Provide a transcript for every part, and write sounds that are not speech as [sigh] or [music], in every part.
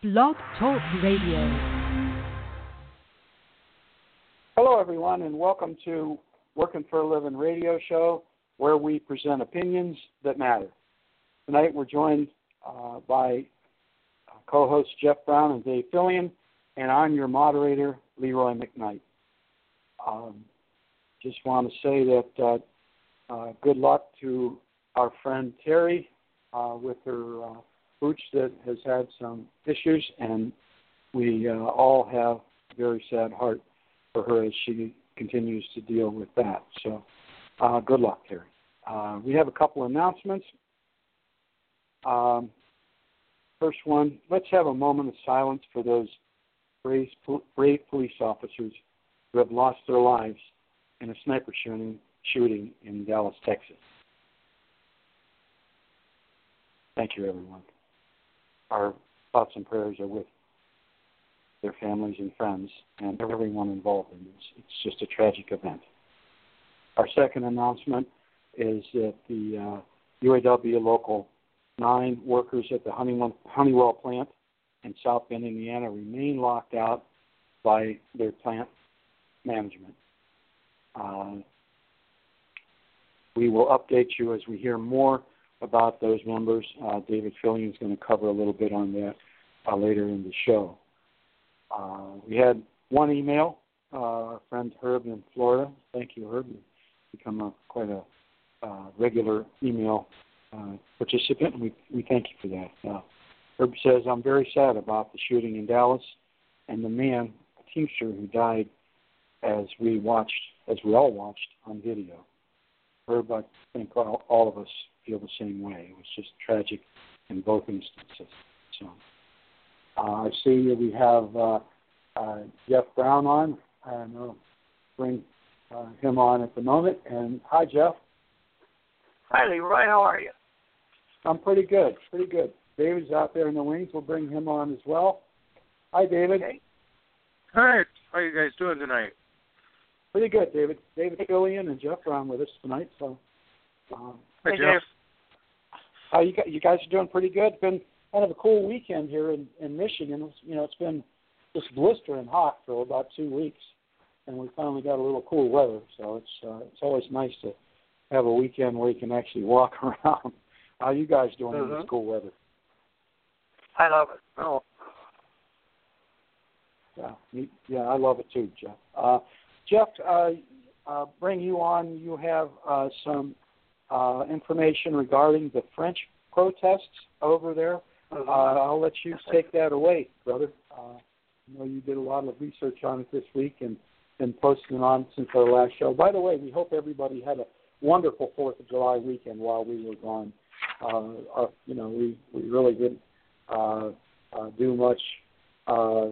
Blog Talk Radio. Hello, everyone, and welcome to Working for a Living radio show where we present opinions that matter. Tonight we're joined uh, by co hosts Jeff Brown and Dave Fillion, and I'm your moderator, Leroy McKnight. Um, just want to say that uh, uh, good luck to our friend Terry uh, with her uh, Booch that has had some issues, and we uh, all have a very sad heart for her as she continues to deal with that. So, uh, good luck, Terry. Uh, we have a couple announcements. Um, first one, let's have a moment of silence for those brave, brave police officers who have lost their lives in a sniper shooting, shooting in Dallas, Texas. Thank you, everyone. Our thoughts and prayers are with their families and friends and everyone involved in this. It's just a tragic event. Our second announcement is that the uh, UAW Local 9 workers at the Honeywell, plant in South Bend, Indiana remain locked out by their plant management. Uh, we will update you as we hear more about those numbers. Uh, David Fillion is going to cover a little bit on that uh, later in the show. Uh, we had one email, uh, our friend Herb in Florida. Thank you, Herb. You've become a, quite a uh, regular email uh, participant, and we, we thank you for that. Herb says, I'm very sad about the shooting in Dallas and the man, a Teamster, who died as we watched, as we all watched on video. Herb, I think all, all of us feel the same way. It was just tragic in both instances. So uh, I see we have uh, uh, Jeff Brown on, and I'll bring uh, him on at the moment. And hi, Jeff. Hi, Leroy. How are you? I'm pretty good. Pretty good. David's out there in the wings. We'll bring him on as well. Hi, David. Okay. Hi. How are you guys doing tonight? Pretty good, David. David Fillion and Jeff Brown with us tonight. So, um, Hi, Hey, Jeff. Dave. uh, you, you guys are doing pretty good. It's been kind of a cool weekend here in, in Michigan. It's, you know, it's been just blistering hot for about two weeks, and we finally got a little cool weather. So it's uh, it's always nice to have a weekend where you can actually walk [laughs] around. How you guys doing in this Mhm. cool weather? I love it. Oh, Yeah, me, yeah, I love it too, Jeff. Uh, Jeff, uh, uh, bring you on. You have uh, some uh, information regarding the French protests over there. Mhm. Uh, I'll let you take that away, brother. Uh, I know you did a lot of research on it this week and been posting on since our last show. By the way, we hope everybody had a wonderful Fourth of July weekend while we were gone. Uh, uh, you know, we we really didn't uh, uh, do much uh,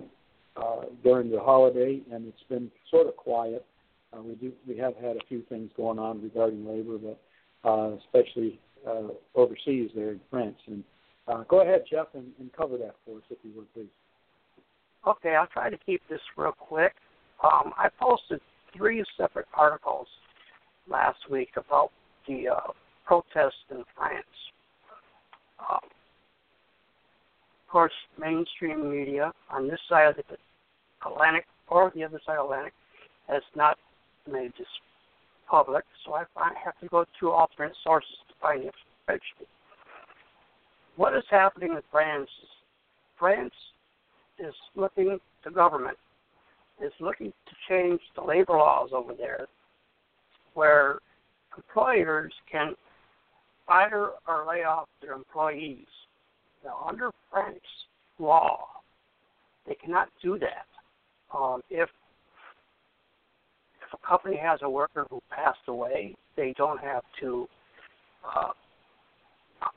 uh, during the holiday, and it's been sort of quiet. Uh, we do we have had a few things going on regarding labor, but uh, especially uh, overseas there in France. And uh, go ahead, Jeff, and, and cover that for us if you would, please. Okay, I'll try to keep this real quick. Um, I posted three separate articles last week about the uh, protests in France. Um, of course, mainstream media on this side of the Atlantic or the other side of the Atlantic has not made this public, so I have to go to alternate sources to find information. What is happening in France? France is looking, the government is looking to change the labor laws over there where employers can fire or lay off their employees. Now, under French law, they cannot do that. Um, if if a company has a worker who passed away, they don't have to uh,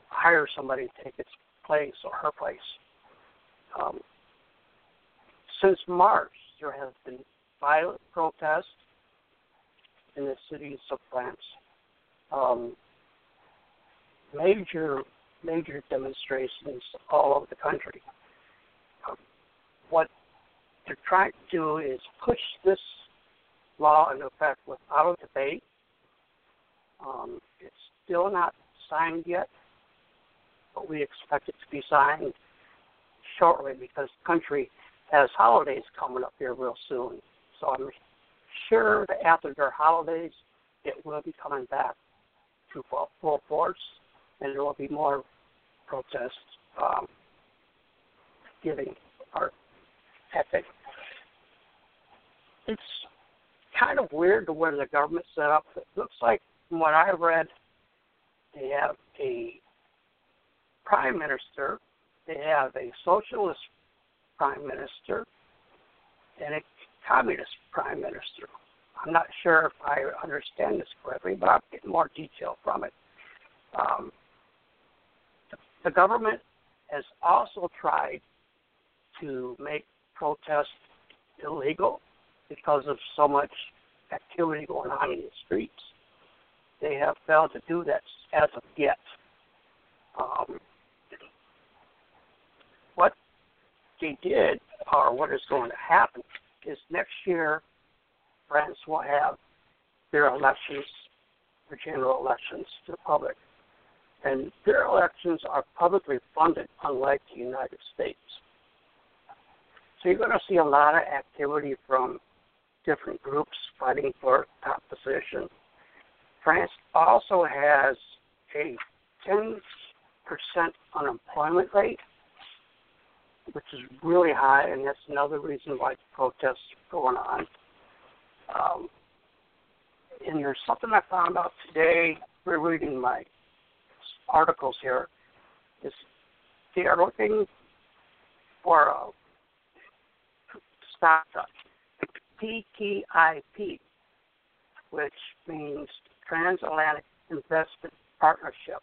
hire somebody to take its place or her place. Um, since March, there has been violent protests in the cities of France. Um, major, major demonstrations all over the country. Um, what they're trying to do is push this law in effect without a debate. Um, it's still not signed yet, but we expect it to be signed shortly because the country has holidays coming up here real soon. So I'm sure that after their holidays, it will be coming back to full, force, and there will be more protests um, giving our ethic. It's kind of weird the way the government set up. It looks like, from what I read, they have a prime minister, they have a socialist prime minister, and a communist prime minister. I'm not sure if I understand this correctly, but I'm getting more detail from it. Um, the, the government has also tried to make protests illegal because of so much activity going on in the streets. They have failed to do that as of yet. Um, what they did, or what is going to happen, is next year France will have their elections, their general elections to the public. And their elections are publicly funded, unlike the United States. So you're going to see a lot of activity from different groups fighting for top position. France also has a 10% unemployment rate, which is really high, and that's another reason why the protests are going on. Um, and there's something I found out today. Reading my articles here. Is they are looking for a stop TTIP, which means Transatlantic Investment Partnership.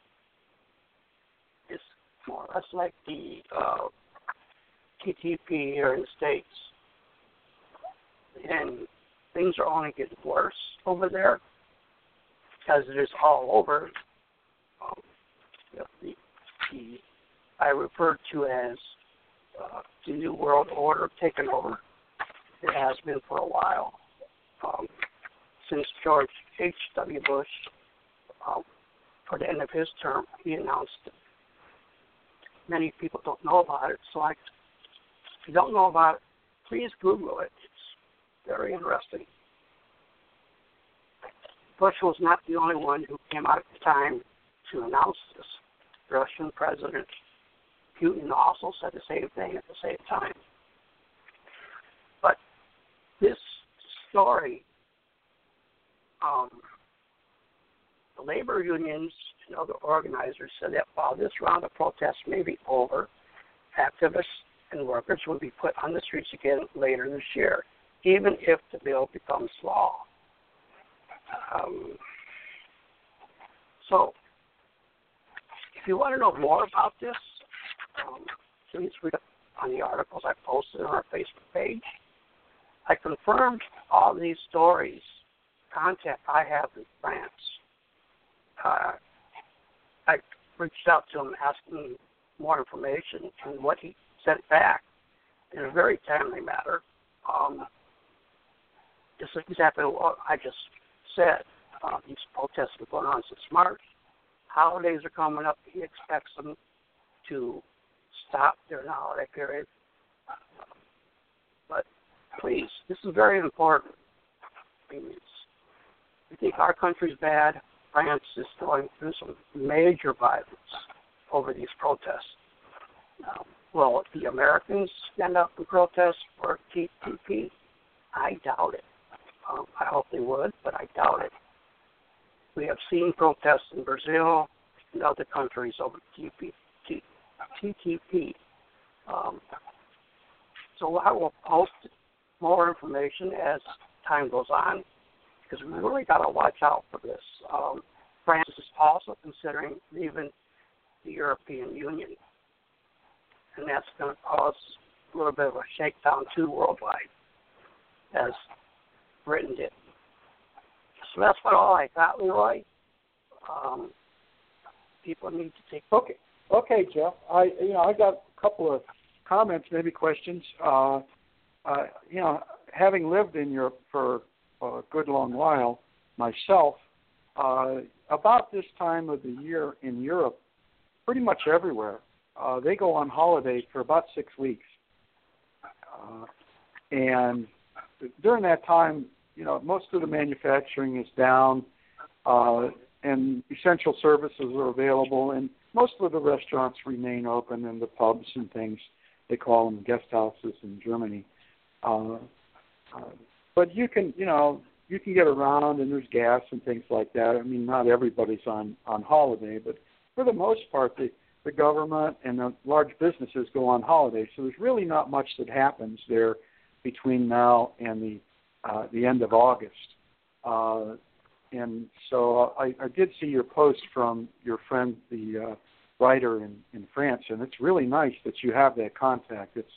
It's more or less like the uh, TTP here in the States. And things are only getting worse over there because it is all over. Um, the, the, I refer to as uh, the New World Order taken over. It has been for a while. Um, since George H.W. Bush, um, for the end of his term, he announced it. Many people don't know about it, so I, if you don't know about it, please Google it. It's very interesting. Bush was not the only one who came out at the time to announce this. Russian President Putin also said the same thing at the same time. This story, um, the labor unions and other organizers said that while this round of protests may be over, activists and workers will be put on the streets again later this year, even if the bill becomes law. Um, so, if you want to know more about this, um, please read up on the articles I posted on our Facebook page. I confirmed all these stories, contact I have in France. Uh, I reached out to him asking more information, and what he sent back in a very timely manner. Um, this is exactly what I just said. Uh, these protests have going on since March. Holidays are coming up. He expects them to stop during the holiday period. But please, this is very important. I think our country's bad. France is going through some major violence over these protests. Now, will the Americans stand up and protest for TPP? I doubt it. Um, I hope they would, but I doubt it. We have seen protests in Brazil and other countries over TP, T, TTP. Um, so I will post more information as time goes on because we really got to watch out for this. Um, France is also considering leaving the European Union, and that's going to cause a little bit of a shakedown too worldwide, as Britain did. So that's what all I got, Leroy. Um, people need to take. Okay, okay, Jeff. I you know I got a couple of comments, maybe questions. Uh, uh, you know, having lived in Europe for a good long while myself, uh, about this time of the year in Europe, pretty much everywhere, uh, they go on holiday for about six weeks, uh, and during that time, you know, most of the manufacturing is down, uh, and essential services are available, and most of the restaurants remain open, and the pubs and things they call them guest houses in Germany. Uh, uh, but you can, you know, you can get around, and there's gas and things like that. I mean, not everybody's on on holiday, but for the most part, the the government and the large businesses go on holiday. So there's really not much that happens there between now and the uh, the end of August. Uh, and so I, I did see your post from your friend, the uh, writer in, in France, and it's really nice that you have that contact. It's,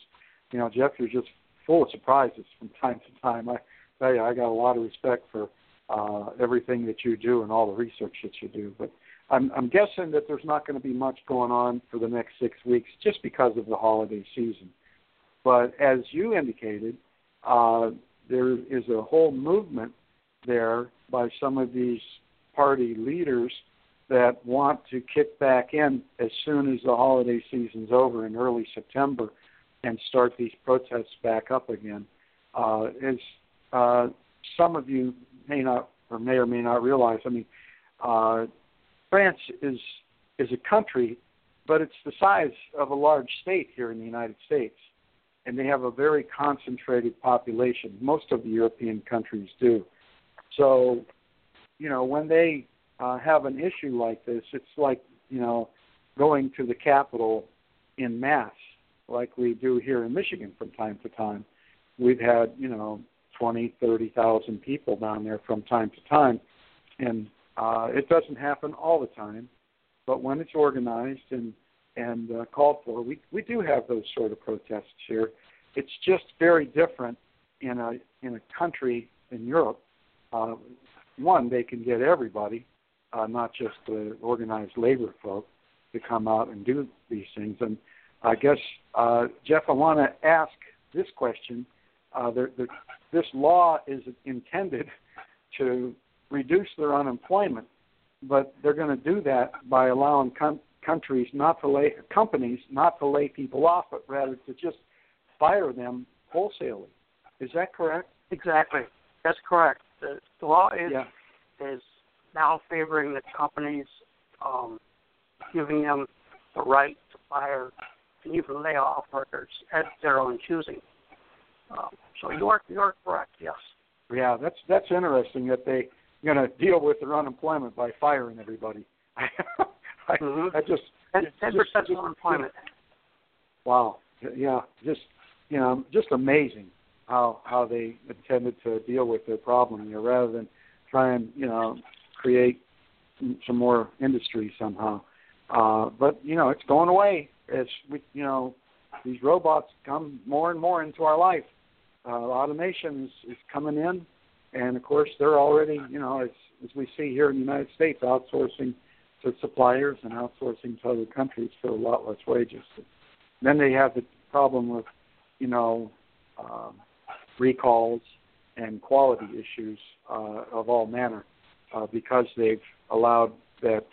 you know, Jeff, you're just full of surprises from time to time. I tell you, I got a lot of respect for uh, everything that you do and all the research that you do. But I'm, I'm guessing that there's not going to be much going on for the next six weeks just because of the holiday season. But as you indicated, uh, there is a whole movement there by some of these party leaders that want to kick back in as soon as the holiday season's over in early September and start these protests back up again. Uh, as uh, some of you may not or may or may not realize, I mean, uh, France is is a country, but it's the size of a large state here in the United States, and they have a very concentrated population. Most of the European countries do. So, you know, when they uh, have an issue like this, it's like you know going to the Capitol in mass, like we do here in Michigan from time to time. We've had you know twenty, thirty thousand people down there from time to time, and uh, it doesn't happen all the time, but when it's organized and and uh, called for, we we do have those sort of protests here. It's just very different in a in a country in Europe. Uh, one, they can get everybody, uh, not just the organized labor folk, to come out and do these things. And I guess, uh, Jeff, I want to ask this question. Uh, the, the, this law is intended [laughs] to reduce their unemployment, but they're going to do that by allowing com- countries not to lay companies not to lay people off, but rather to just fire them wholesalely. Is that correct? Exactly. That's correct. The, the law is yeah. is now favoring the companies, um, giving them the right to fire and even lay off workers at their own choosing. Um, so you're you're correct. Yes. Yeah, that's that's interesting that they going to deal with their unemployment by firing everybody. [laughs] I, mm-hmm. I just ten percent unemployment. Wow. Yeah, just you know, just amazing how how they intended to deal with their problem here, rather than try and you know create some more industry somehow. Uh, but you know, it's going away as we, you know, these robots come more and more into our life. Uh, automation is, is coming in, and of course, they're already, you know, as as we see here in the United States, outsourcing to suppliers and outsourcing to other countries for a lot less wages. Then they have the problem with, you know, um, recalls and quality issues uh, of all manner uh, because they've allowed that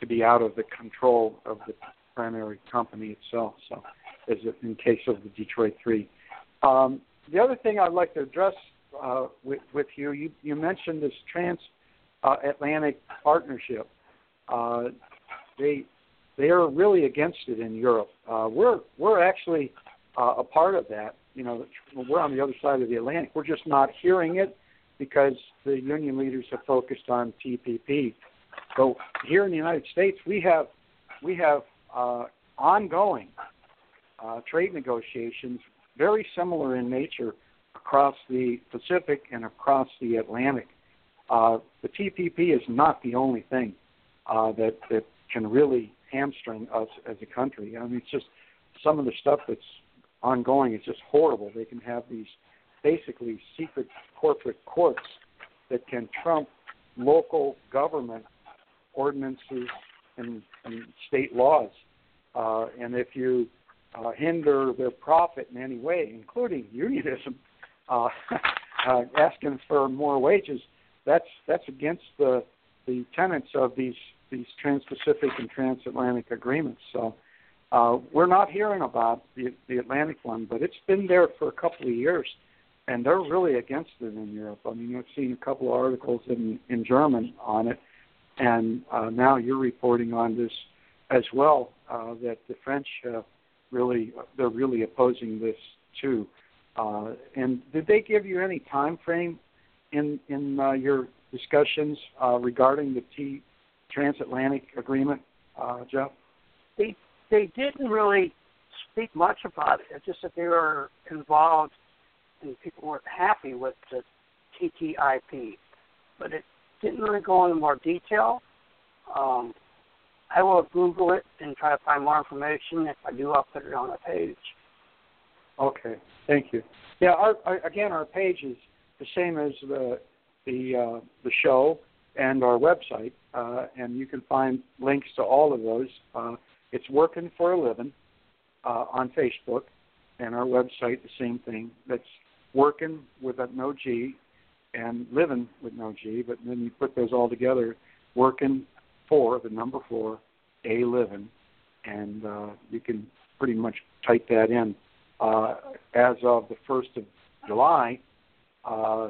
to be out of the control of the primary company itself. So, as in case of the Detroit Three. Um, the other thing I'd like to address uh, with, with you, you, you mentioned this transatlantic uh, partnership. Uh, they they are really against it in Europe. Uh, we're we're actually uh, a part of that. You know, we're on the other side of the Atlantic. We're just not hearing it because the union leaders have focused on TPP. So here in the United States, we have we have uh, ongoing uh, trade negotiations, very similar in nature across the Pacific and across the Atlantic. Uh, the TPP is not the only thing uh, that that can really hamstring us as a country. I mean, it's just some of the stuff that's ongoing is just horrible. They can have these basically secret corporate courts that can trump local government ordinances and, and state laws. Uh, and if you uh, hinder their profit in any way, including unionism, uh, [laughs] uh, asking for more wages, that's that's against the the tenets of these these trans-Pacific and transatlantic agreements. So uh, we're not hearing about the, the Atlantic one, but it's been there for a couple of years, and they're really against it in Europe. I mean, I've seen a couple of articles in in German on it, and uh, now you're reporting on this as well. Uh, that the French uh, really they're really opposing this too. Uh, and did they give you any time frame in in uh, your discussions uh, regarding the T transatlantic agreement, uh, Jeff? They they didn't really speak much about it. It's just that they were involved and people weren't happy with the TTIP, but it didn't really go into more detail. Um, I will Google it and try to find more information. If I do, I'll put it on the page. Okay, thank you. Yeah, our, our, again, our page is the same as the the uh, the show and our website, uh, and you can find links to all of those. Uh, it's working for a living uh, on Facebook, and our website the same thing. That's working with a no G, and living with no G. But then you put those all together, working for the number four, a living, and uh, you can pretty much type that in. Uh, as of the first of July, uh,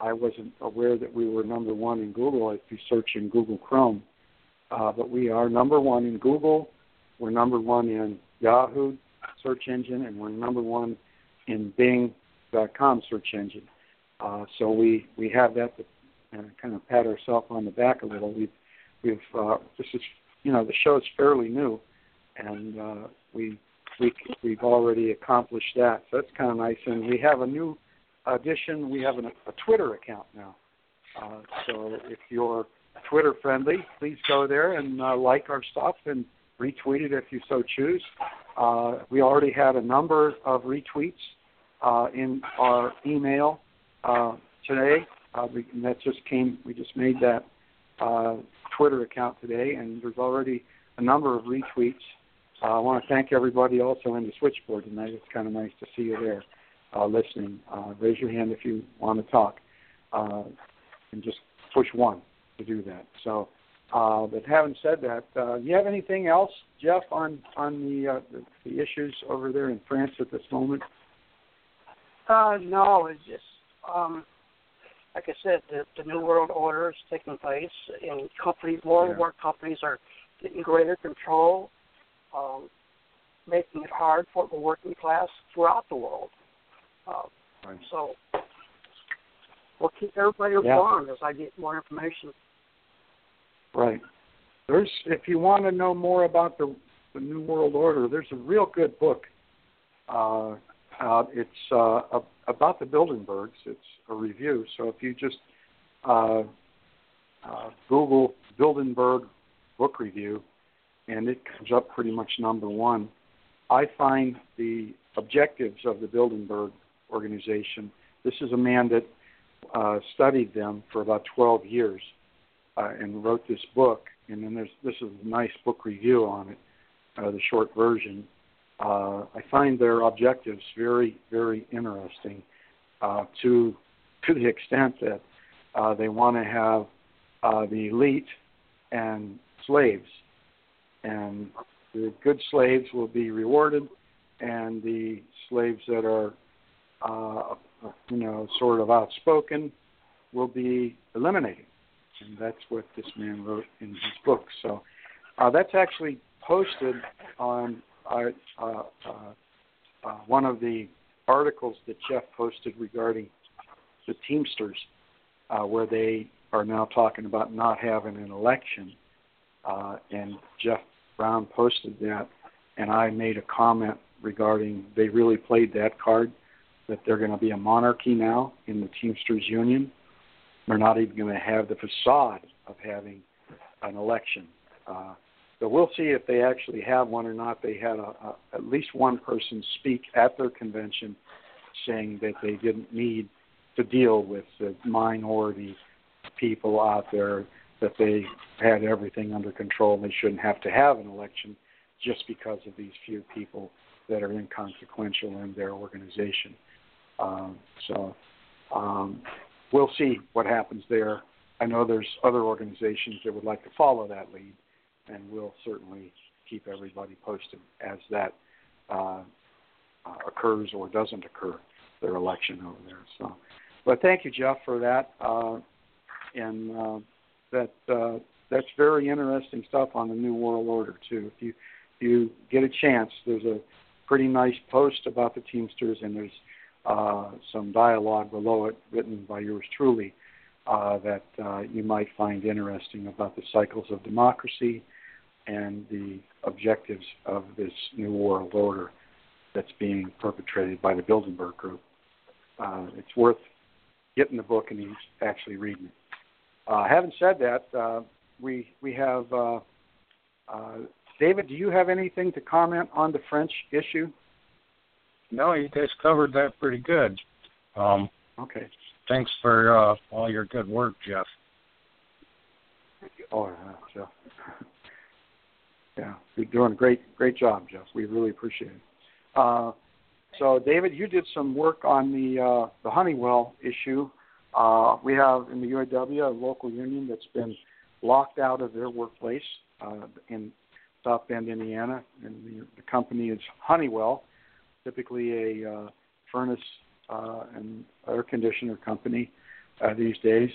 I wasn't aware that we were number one in Google if you search in Google Chrome. Uh, but we are number one in Google. We're number one in Yahoo search engine, and we're number one in Bing.com search engine. Uh, so we we have that to uh, kind of pat ourselves on the back a little. We've we've uh, this is you know the show is fairly new, and uh, we we we've already accomplished that. So that's kind of nice. And we have a new addition. We have an, a Twitter account now. Uh, so if you're Twitter friendly, please go there and uh, like our stuff and retweet it if you so choose. Uh, we already had a number of retweets uh, in our email uh, today. Uh, we, and that just came. We just made that uh, Twitter account today, and there's already a number of retweets. Uh, I want to thank everybody also in the switchboard tonight. It's kind of nice to see you there uh, listening. Uh, raise your hand if you want to talk, uh, and just push one to do that. So, uh, but having said that, uh, do you have anything else, Jeff, on on the, uh, the the issues over there in France at this moment? Uh, no, it's just um, like I said, the, the new world order is taking place, and companies, more and more companies are getting greater control, um, making it hard for the working class throughout the world. Uh, Right. So we'll keep everybody Yeah. informed as I get more information. Right. There's if you want to know more about the the New World Order, there's a real good book. Uh, uh, it's uh, a, about the Bilderbergs. It's a review. So if you just uh, uh, Google Bilderberg book review, and it comes up pretty much number one. I find the objectives of the Bilderberg organization. This is a man that uh, studied them for about 12 years uh, and wrote this book. And then there's this is a nice book review on it, uh, the short version. Uh, I find their objectives very, very interesting uh, to to the extent that uh, they want to have uh, the elite and slaves, and the good slaves will be rewarded, and the slaves that are, uh, you know, sort of outspoken will be eliminated. And that's what this man wrote in his book. So uh, that's actually posted on uh, uh, uh, one of the articles that Jeff posted regarding the Teamsters, uh, where they are now talking about not having an election. And Jeff Brown posted that, and I made a comment regarding they really played that card that they're going to be a monarchy now in the Teamsters Union. They're not even going to have the facade of having an election. Uh, so we'll see if they actually have one or not. They had a, a, at least one person speak at their convention saying that they didn't need to deal with the minority people out there, that they had everything under control. They shouldn't have to have an election just because of these few people that are inconsequential in their organization. Um, so um, we'll see what happens there. I know there's other organizations that would like to follow that lead, and we'll certainly keep everybody posted as that uh, uh, occurs or doesn't occur, their election over there. So, but thank you, Jeff, for that. Uh, and uh, that uh, that's very interesting stuff on the New World Order too. If you if you get a chance, there's a pretty nice post about the Teamsters, and there's uh, some dialogue below it written by yours truly uh, that uh, you might find interesting about the cycles of democracy and the objectives of this new world order that's being perpetrated by the Bilderberg Group. Uh, it's worth getting the book and actually reading it. Uh, having said that, uh, we we have uh, uh, David. Do you have anything to comment on the French issue? No, you guys covered that pretty good. Um, okay. Thanks for uh, all your good work, Jeff. Oh, Jeff. Yeah, you're doing a great great job, Jeff. We really appreciate it. Uh, so, David, you did some work on the uh, the Honeywell issue. Uh, we have in the UAW a local union that's been locked out of their workplace uh, in South Bend, Indiana, and the, the company is Honeywell, typically a uh, furnace uh, and air conditioner company these days,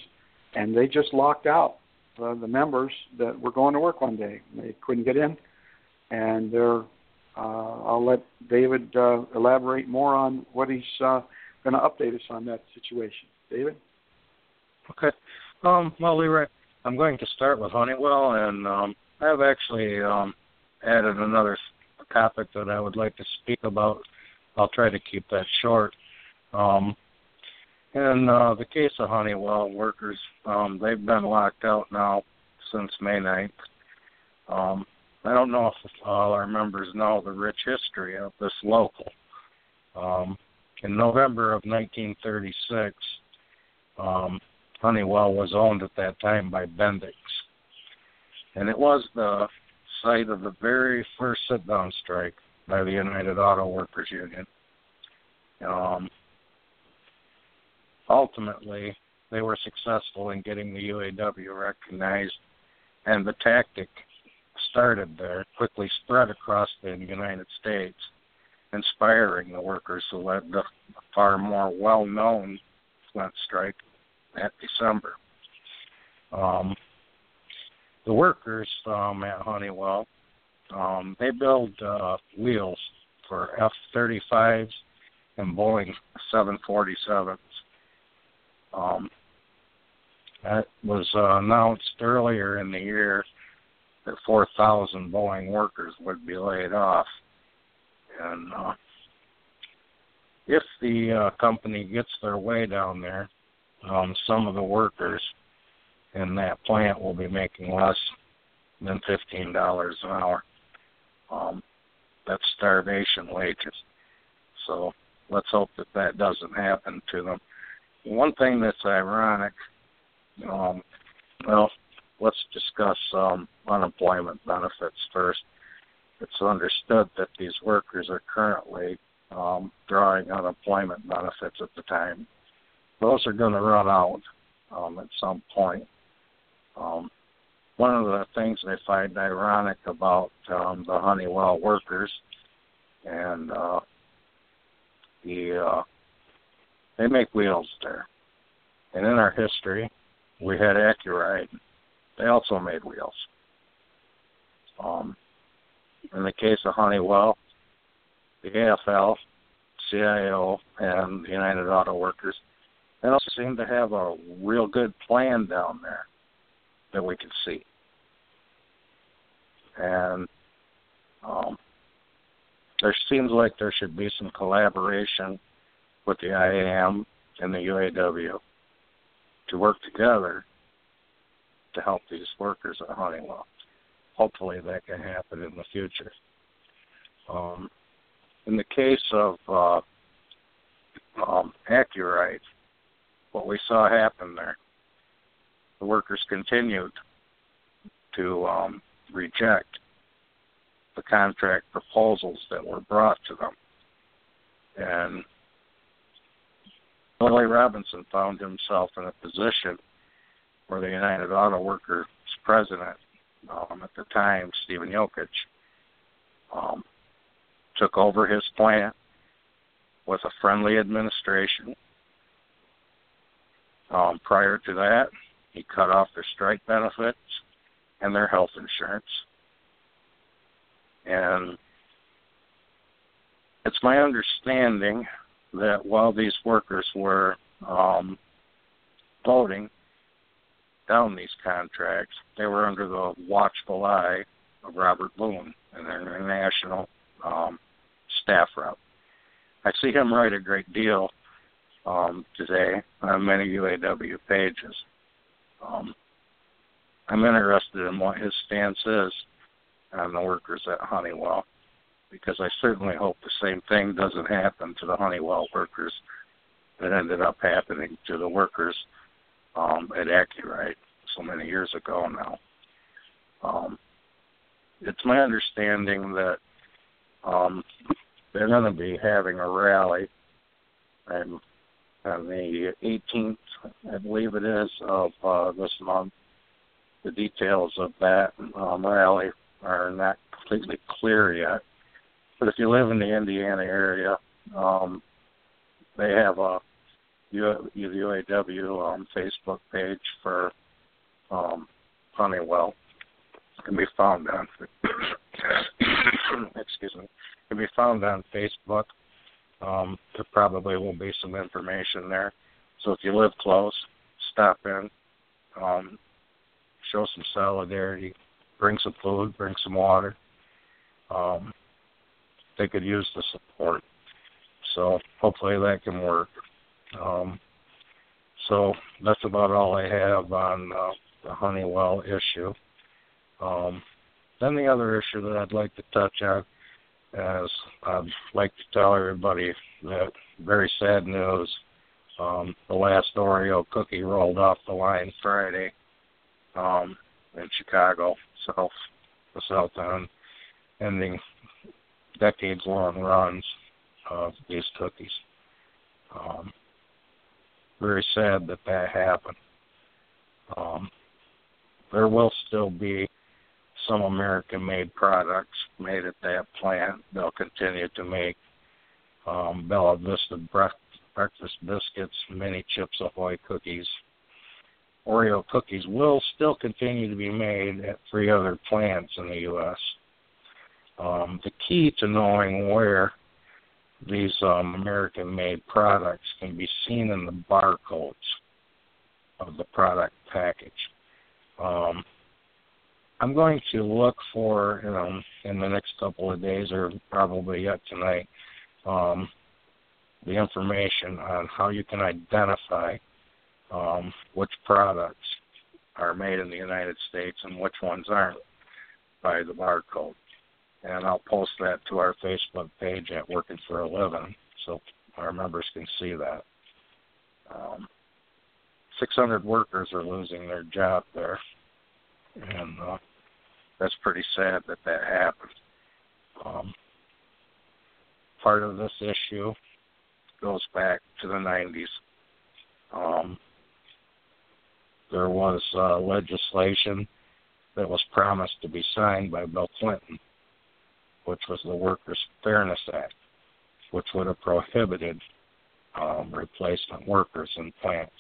and they just locked out uh, the members that were going to work one day. They couldn't get in, and they're. Uh, I'll let David uh, elaborate more on what he's uh, going to update us on that situation. David. Okay. Um, well, Leroy, I'm going to start with Honeywell, and um, I've actually um, added another topic that I would like to speak about. I'll try to keep that short. Um, in uh, the case of Honeywell workers, um, they've been locked out now since May 9th. Um, I don't know if all our members know the rich history of this local. Um, in November of 1936, um, Honeywell was owned at that time by Bendix. And it was the site of the very first sit down strike by the United Auto Workers Union. Um, ultimately, they were successful in getting the UAW recognized, and the tactic started there quickly spread across the United States, inspiring the workers who led the far more well known Flint strike that December. Um, the workers um, at Honeywell, um, they build uh, wheels for F 35s and Boeing 747s. Um, that was uh, announced earlier in the year that 4,000 Boeing workers would be laid off. And uh, if the uh, company gets their way down there, um, some of the workers in that plant will be making less than fifteen dollars an hour. Um, that's starvation wages. So let's hope that that doesn't happen to them. One thing that's ironic, um, well, let's discuss um, unemployment benefits first. It's understood that these workers are currently um, drawing unemployment benefits at the time those are going to run out um, at some point. Um, one of the things I find ironic about um, the Honeywell workers and uh, the uh, they make wheels there, and in our history, we had Accuride. They also made wheels. Um, in the case of Honeywell, the AFL, CIO, and the United Auto Workers they also seem to have a real good plan down there that we can see. And um, there seems like there should be some collaboration with the IAM and the UAW to work together to help these workers at Honeywell. Hopefully that can happen in the future. Um, in the case of uh, um, Accuride, what we saw happen there. The workers continued to um, reject the contract proposals that were brought to them. And Billy Robinson found himself in a position where the United Auto Workers president um, at the time, Stephen Yokich, um, took over his plant with a friendly administration. Um, prior to that, he cut off their strike benefits and their health insurance. And it's my understanding that while these workers were um, voting down these contracts, they were under the watchful eye of Robert Boone and their national um, staff rep. I see him write a great deal um, today on many UAW pages. Um, I'm interested in what his stance is on the workers at Honeywell because I certainly hope the same thing doesn't happen to the Honeywell workers that ended up happening to the workers um, at Accuride so many years ago now. Um, it's my understanding that um, they're going to be having a rally and on the 18th, I believe it is, of uh, this month. The details of that um, rally are not completely clear yet. But if you live in the Indiana area, um, they have a UAW um, Facebook page for um, Honeywell. It can be found on [coughs] excuse me, it can be found on Facebook. Um, there probably will be some information there. So if you live close, stop in, um, show some solidarity, bring some food, bring some water. Um, they could use the support. So hopefully that can work. Um, so that's about all I have on uh, the Honeywell issue. Um, then the other issue that I'd like to touch on is I'd like to tell everybody that very sad news. Um, the last Oreo cookie rolled off the line Friday um, in Chicago, south the south end, ending decades long runs of these cookies. Um, very sad that that happened. Um, there will still be some American made products made at that plant. They'll continue to make um, belVita breakfast biscuits, mini chips ahoy cookies. Oreo cookies will still continue to be made at three other plants in the U.S. Um, the key to knowing where these um, American made products can be seen in the barcodes of the product package. Um, I'm going to look for, in the next couple of days or probably yet tonight, um, the information on how you can identify um, which products are made in the United States and which ones aren't by the barcode and I'll post that to our Facebook page at Working for a Living so our members can see that. Um, 600 workers are losing their job there, and uh, that's pretty sad that that happened. Um, part of this issue goes back to the 90s. Um, there was uh, legislation that was promised to be signed by Bill Clinton which was the Workers Fairness Act, which would have prohibited um, replacement workers in plants.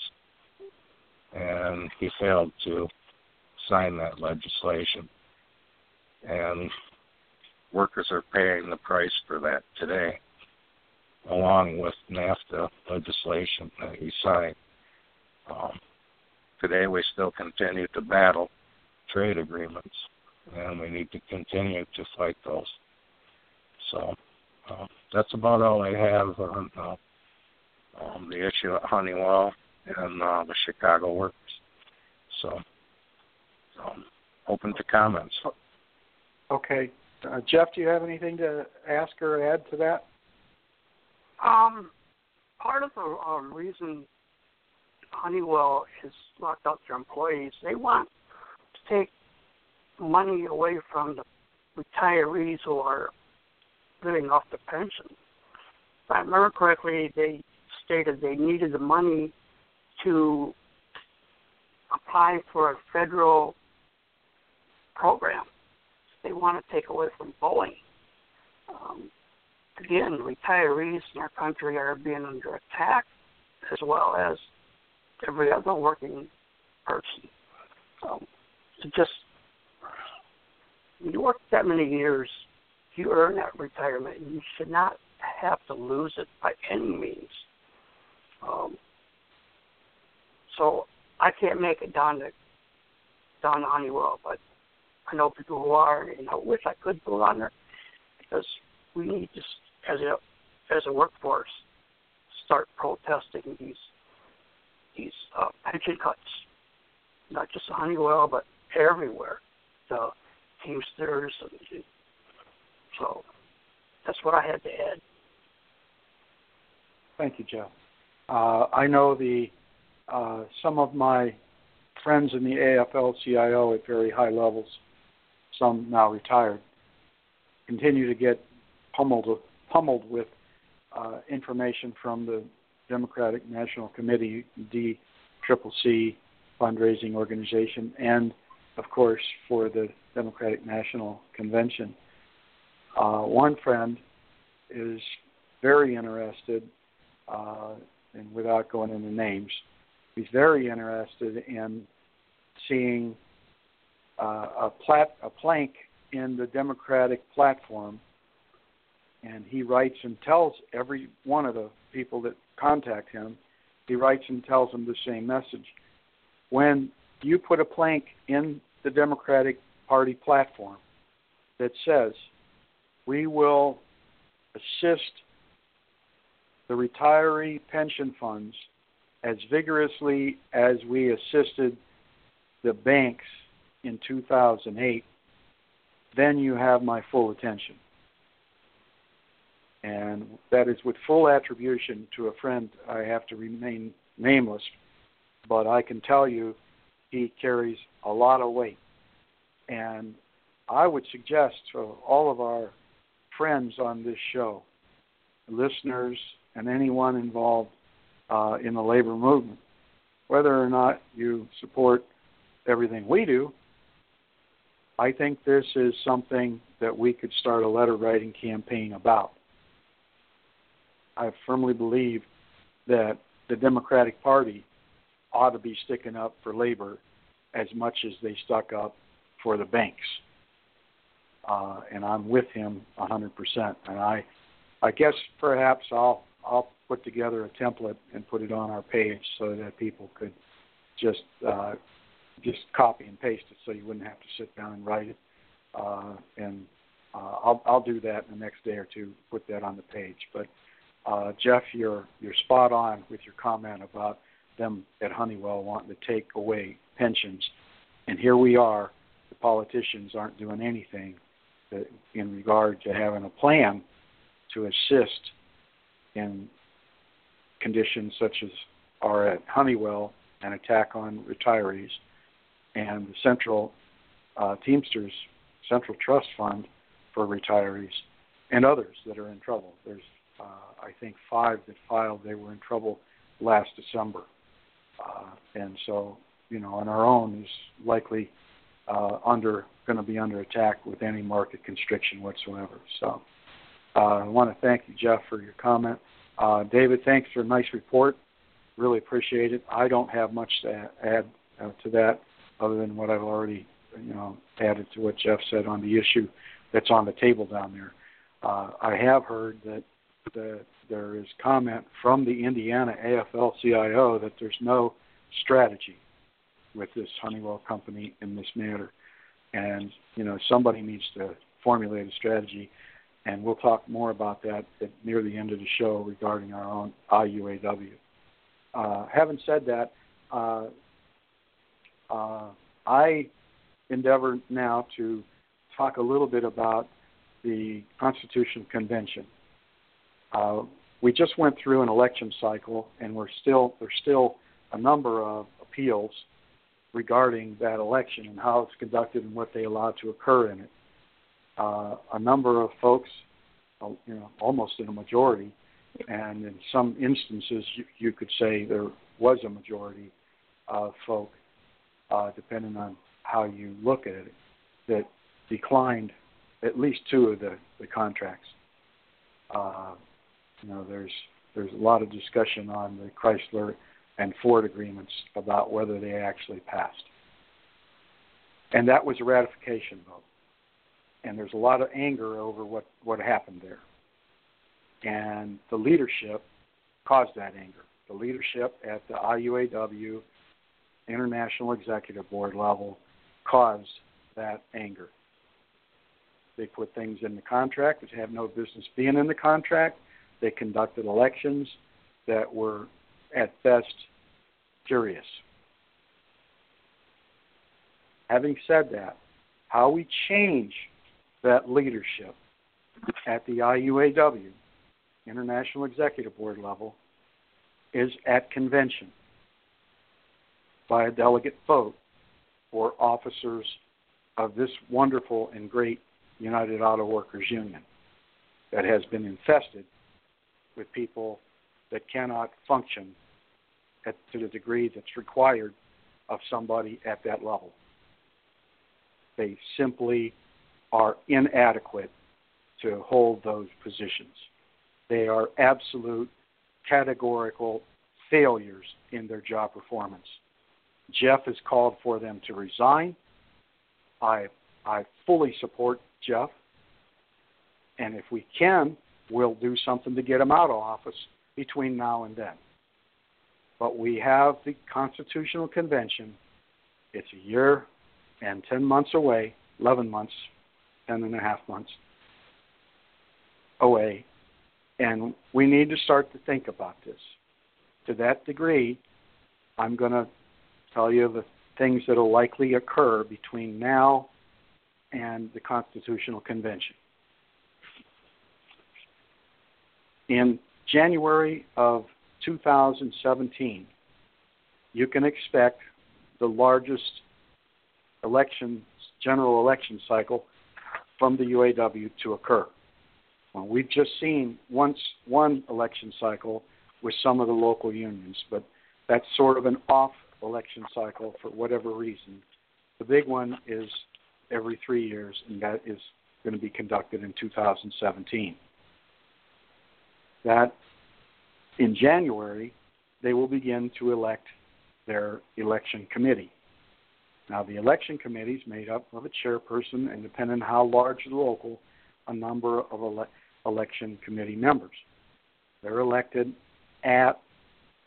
And he failed to sign that legislation. And workers are paying the price for that today, along with NAFTA legislation that he signed. Um, today, we still continue to battle trade agreements, and we need to continue to fight those. So uh, that's about all I have on uh, um, the issue at Honeywell and uh, the Chicago workers. So um, open to comments. Okay. Uh, Jeff, do you have anything to ask or add to that? Um, part of the um, reason Honeywell has locked out their employees, they want to take money away from the retirees who are living off the pension. If I remember correctly, they stated they needed the money to apply for a federal program. They want to take away from Boeing. Um, again, retirees in our country are being under attack, as well as every other working person. Um, to just you work that many years, you earn that retirement. You should not have to lose it by any means. Um, so I can't make it down to down to Honeywell, but I know people who are, and I wish I could go on there because we need to, as a as a workforce, start protesting these these uh, pension cuts, not just Honeywell, but everywhere. The Teamsters, and so that's what I had to add. Thank you, Joe. Uh, I know the uh, some of my friends in the AFL-CIO at very high levels, some now retired, continue to get pummeled pummeled with uh, information from the Democratic National Committee, DCCC fundraising organization, and of course for the Democratic National Convention. Uh, one friend is very interested, uh, and without going into names, he's very interested in seeing uh, a, plat- a plank in the Democratic platform, and he writes and tells every one of the people that contact him, he writes and tells them the same message. When you put a plank in the Democratic Party platform that says we will assist the retiree pension funds as vigorously as we assisted the banks in 2008, then you have my full attention. And that is with full attribution to a friend. I have to remain nameless, but I can tell you he carries a lot of weight. And I would suggest to all of our friends on this show, listeners, and anyone involved uh, in the labor movement, whether or not you support everything we do, I think this is something that we could start a letter writing campaign about. I firmly believe that the Democratic Party ought to be sticking up for labor as much as they stuck up for the banks. Uh, and I'm with him 100%. And I, I guess perhaps I'll I'll put together a template and put it on our page so that people could just uh, just copy and paste it, so you wouldn't have to sit down and write it. Uh, and uh, I'll I'll do that in the next day or two. Put that on the page. But uh, Jeff, you're you're spot on with your comment about them at Honeywell wanting to take away pensions, and here we are. The politicians aren't doing anything in regard to having a plan to assist in conditions such as are at Honeywell, an attack on retirees, and the Central uh, Teamsters Central Trust Fund for retirees, and others that are in trouble. There's, uh, I think, five that filed. They were in trouble last December, uh, and so you know, on our own is likely uh, under going to be under attack with any market constriction whatsoever. So uh, I want to thank you, Jeff, for your comment. Uh, David, thanks for a nice report. Really appreciate it. I don't have much to add uh, to that other than what I've already, you know, added to what Jeff said on the issue that's on the table down there. Uh, I have heard that the, there is comment from the Indiana AFL-CIO that there's no strategy with this Honeywell company in this matter, and you know somebody needs to formulate a strategy and we'll talk more about that at, near the end of the show regarding our own IUAW. Uh, having said that, uh, uh, I endeavor now to talk a little bit about the Constitutional Convention. Uh, we just went through an election cycle, and we're still there's still a number of appeals regarding that election and how it's conducted and what they allowed to occur in it uh, a number of folks, uh, you know, almost in a majority, and in some instances you, you could say there was a majority of folk, uh, depending on how you look at it, that declined at least two of the, the contracts. Uh, you know, there's there's a lot of discussion on the Chrysler and Ford agreements about whether they actually passed. And that was a ratification vote. And there's a lot of anger over what, what happened there. And the leadership caused that anger. The leadership at the IUAW International Executive Board level caused that anger. They put things in the contract that have no business being in the contract. They conducted elections that were, at best, curious. Having said that, how we change that leadership at the IUAW, International Executive Board level, is at convention by a delegate vote for officers of this wonderful and great United Auto Workers Union that has been infested with people that cannot function at, to the degree that's required of somebody at that level. They simply are inadequate to hold those positions. They are absolute, categorical failures in their job performance. Jeff has called for them to resign. I I fully support Jeff. And if we can, we'll do something to get him out of office between now and then. But we have the Constitutional Convention. It's a year and 10 months away, 11 months, 10 and a half months away. And we need to start to think about this. To that degree, I'm going to tell you the things that will likely occur between now and the Constitutional Convention. In January of 2017, you can expect the largest election, general election cycle from the UAW to occur. Well, we've just seen once one election cycle with some of the local unions, but that's sort of an off election cycle for whatever reason. The big one is every three years, and that is going to be conducted in 2017. That in January, they will begin to elect their election committee. Now, the election committee is made up of a chairperson, and depending on how large the local, a number of ele- election committee members. They're elected at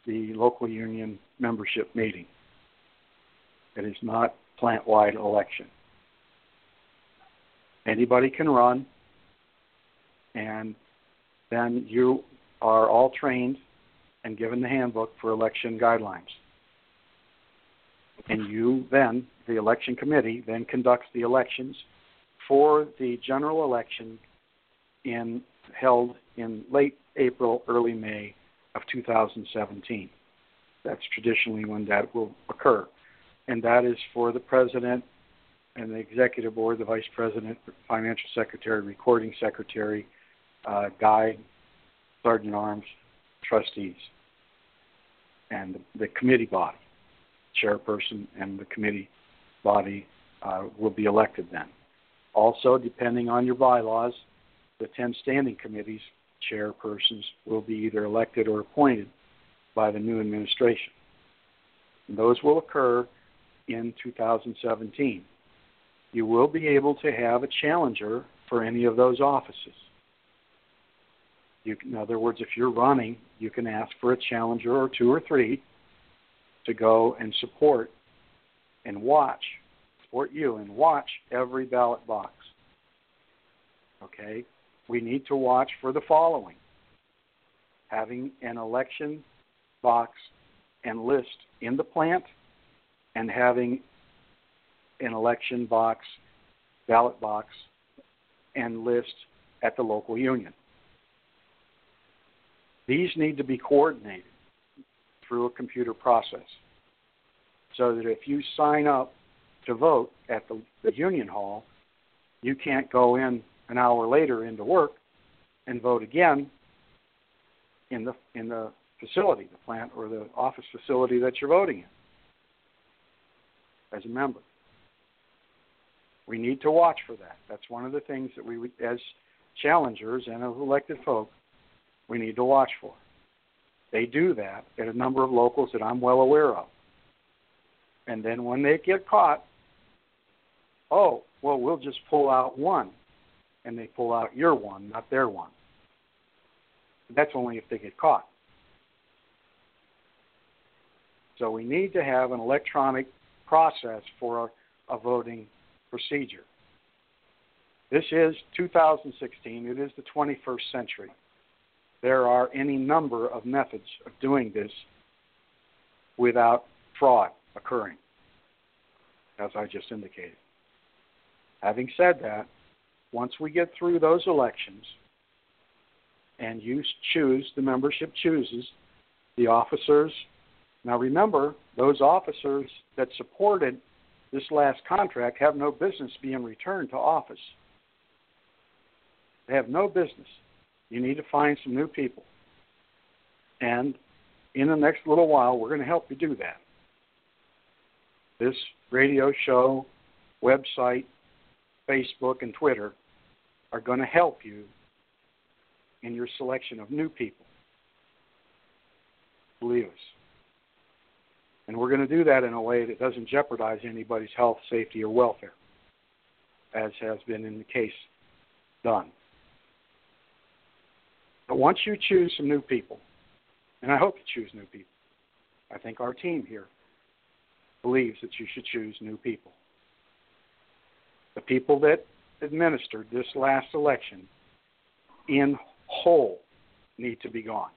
the local union membership meeting. It is not plant-wide election. Anybody can run, and then you are all trained and given the handbook for election guidelines. And you then, the election committee, then conducts the elections for the general election in held in late April, early May of 2017. That's traditionally when that will occur. And that is for the president and the executive board, the vice president, financial secretary, recording secretary, uh, guide, sergeant arms, trustees, and the, committee body, chairperson, and the committee body uh, will be elected then. Also, depending on your bylaws, the 10 standing committees chairpersons will be either elected or appointed by the new administration. And those will occur in 2017 you will be able to have a challenger for any of those offices. You, in other words, if you're running, you can ask for a challenger or two or three to go and support and watch, support you and watch every ballot box. Okay? We need to watch for the following having an election box and list in the plant and having an election box, ballot box, and list at the local union. These need to be coordinated through a computer process so that if you sign up to vote at the, the union hall, you can't go in an hour later into work and vote again in the in the facility, the plant or the office facility that you're voting in as a member. We need to watch for that. That's one of the things that we, as challengers and of elected folk we need to watch for. They do that at a number of locals that I'm well aware of. And then when they get caught, oh, well, we'll just pull out one. And they pull out your one, not their one. That's only if they get caught. So we need to have an electronic process for a, a voting procedure. This is 2016. It is the 21st century. There are any number of methods of doing this without fraud occurring, as I just indicated. Having said that, once we get through those elections and you choose, the membership chooses the officers. Now remember, those officers that supported this last contract have no business being returned to office. They have no business. You need to find some new people. And in the next little while, we're going to help you do that. This radio show, website, Facebook, and Twitter are going to help you in your selection of new people. Believe us. And we're going to do that in a way that doesn't jeopardize anybody's health, safety, or welfare, as has been in the case done. But once you choose some new people, and I hope you choose new people, I think our team here believes that you should choose new people. The people that administered this last election in whole need to be gone.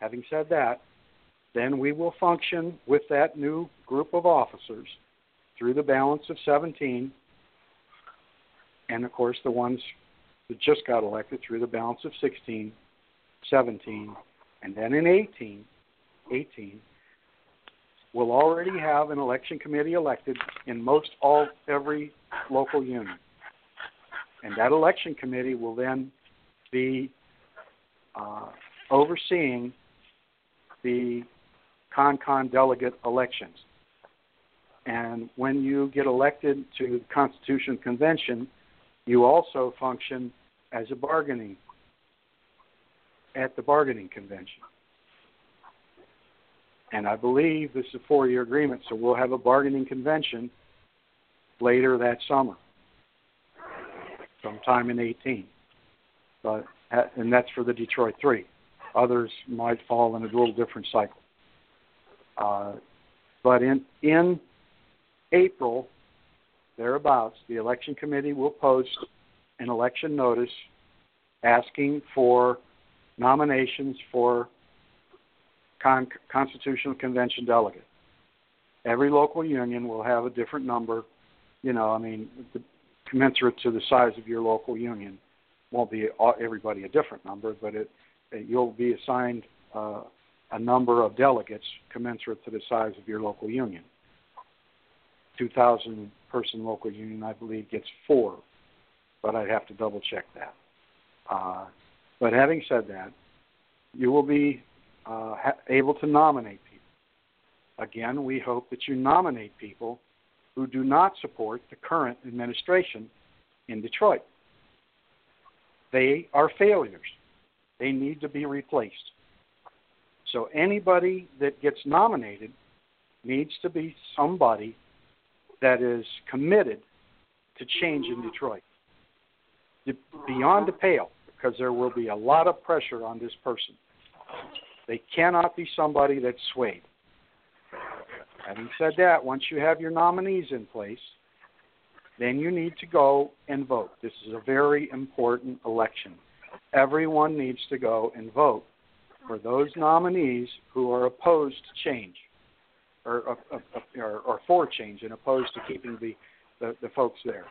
Having said that, then we will function with that new group of officers through the balance of 17, and of course the ones that just got elected through the balance of 16, 17, and then in 18, 18, we'll already have an election committee elected in most all every local union. And that election committee will then be uh, overseeing the CONCON delegate elections. And when you get elected to the Constitution Convention, you also function as a bargaining at the bargaining convention. And I believe this is a four year agreement, so we'll have a bargaining convention later that summer, sometime in 18. But and that's for the Detroit Three. Others might fall in a little different cycle. Uh, but in in April, thereabouts, the election committee will post an election notice asking for nominations for con- Constitutional Convention delegate. Every local union will have a different number. You know, I mean, the, commensurate to the size of your local union. Won't be everybody a different number, but it, it you'll be assigned uh, a number of delegates commensurate to the size of your local union. 2,000 person local union, I believe, gets four, but I'd have to double check that. Uh, but having said that, you will be uh, ha- able to nominate people. Again, we hope that you nominate people who do not support the current administration in Detroit. They are failures. They need to be replaced. So anybody that gets nominated needs to be somebody that is committed to change in Detroit. Beyond the pale, because there will be a lot of pressure on this person. They cannot be somebody that's swayed. Having said that, once you have your nominees in place, then you need to go and vote. This is a very important election. Everyone needs to go and vote for those nominees who are opposed to change or, or, or for change and opposed to keeping the, the, the folks there.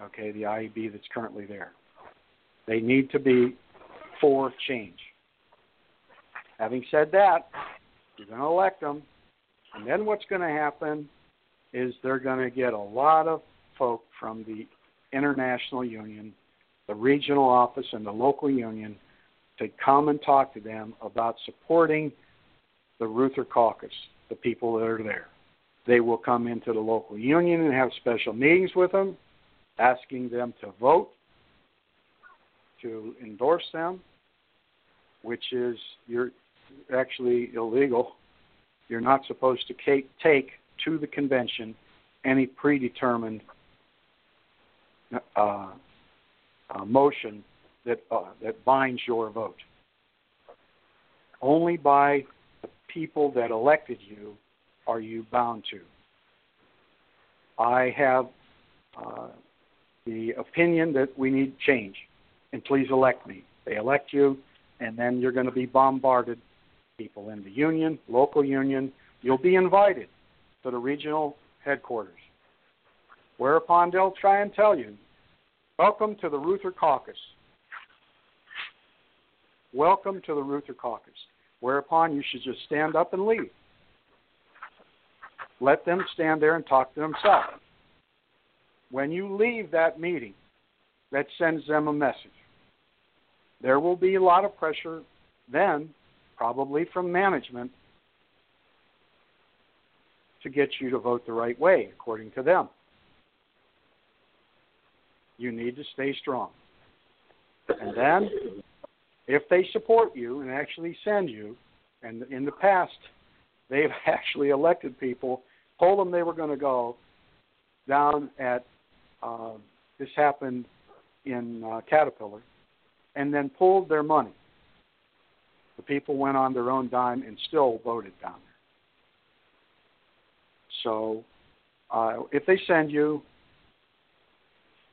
Okay, the IEB that's currently there. They need to be for change. Having said that, you're going to elect them, and then what's going to happen is they're going to get a lot of folk from the international union, the regional office, and the local union to come and talk to them about supporting the Reuther Caucus the people that are there. They will come into the local union and have special meetings with them. asking them to vote, to endorse them, which is you're actually illegal. You're not supposed to take to the convention any predetermined uh, uh, motion that uh, that binds your vote. Only by people that elected you are you bound to. I have uh, the opinion that we need change, and please elect me. They elect you, and then you're going to be bombarded. People in the union, local union, you'll be invited to the regional headquarters. Whereupon they'll try and tell you, Welcome to the Reuther Caucus. Welcome to the Reuther Caucus. Whereupon you should just stand up and leave. Let them stand there and talk to themselves. When you leave that meeting, that sends them a message. There will be a lot of pressure then, probably from management, to get you to vote the right way, according to them. You need to stay strong. And then, if they support you and actually send you, and in the past, [laughs] they've actually elected people, told them they were going to go down at, uh, this happened in uh, Caterpillar, and then pulled their money. The people went on their own dime and still voted down there. So, uh, if they send you,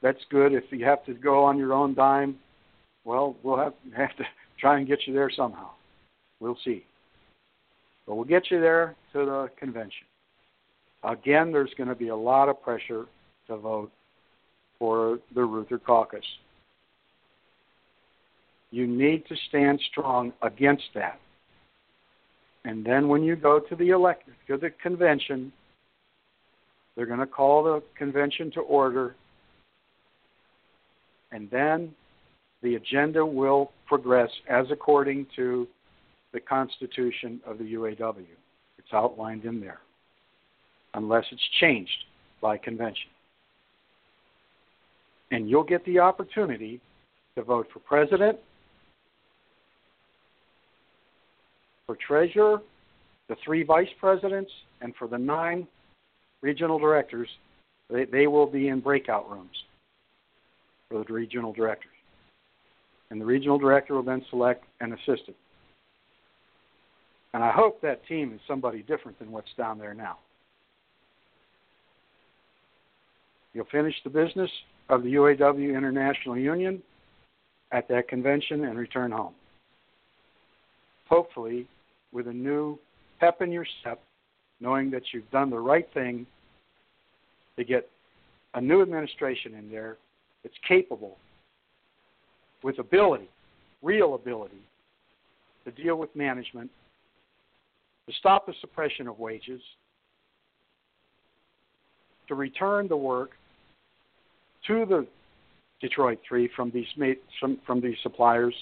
that's good. If you have to go on your own dime, well, we'll have, [laughs] have to try and get you there somehow. We'll see. But we'll get you there to the convention. Again, there's going to be a lot of pressure to vote for the Reuther caucus. You need to stand strong against that. And then when you go to the elect to the convention, they're going to call the convention to order and then the agenda will progress as according to the Constitution of the UAW. It's outlined in there, unless it's changed by convention. And you'll get the opportunity to vote for president, for treasurer, the three vice presidents, and for the nine regional directors. They, they will be in breakout rooms for the regional directors. And the regional director will then select an assistant. And I hope that team is somebody different than what's down there now. You'll finish the business of the UAW International Union at that convention and return home. Hopefully, with a new pep in your step, knowing that you've done the right thing to get a new administration in there that's capable with ability, real ability, to deal with management, to stop the suppression of wages, to return the work to the Detroit Three from these from, from these suppliers,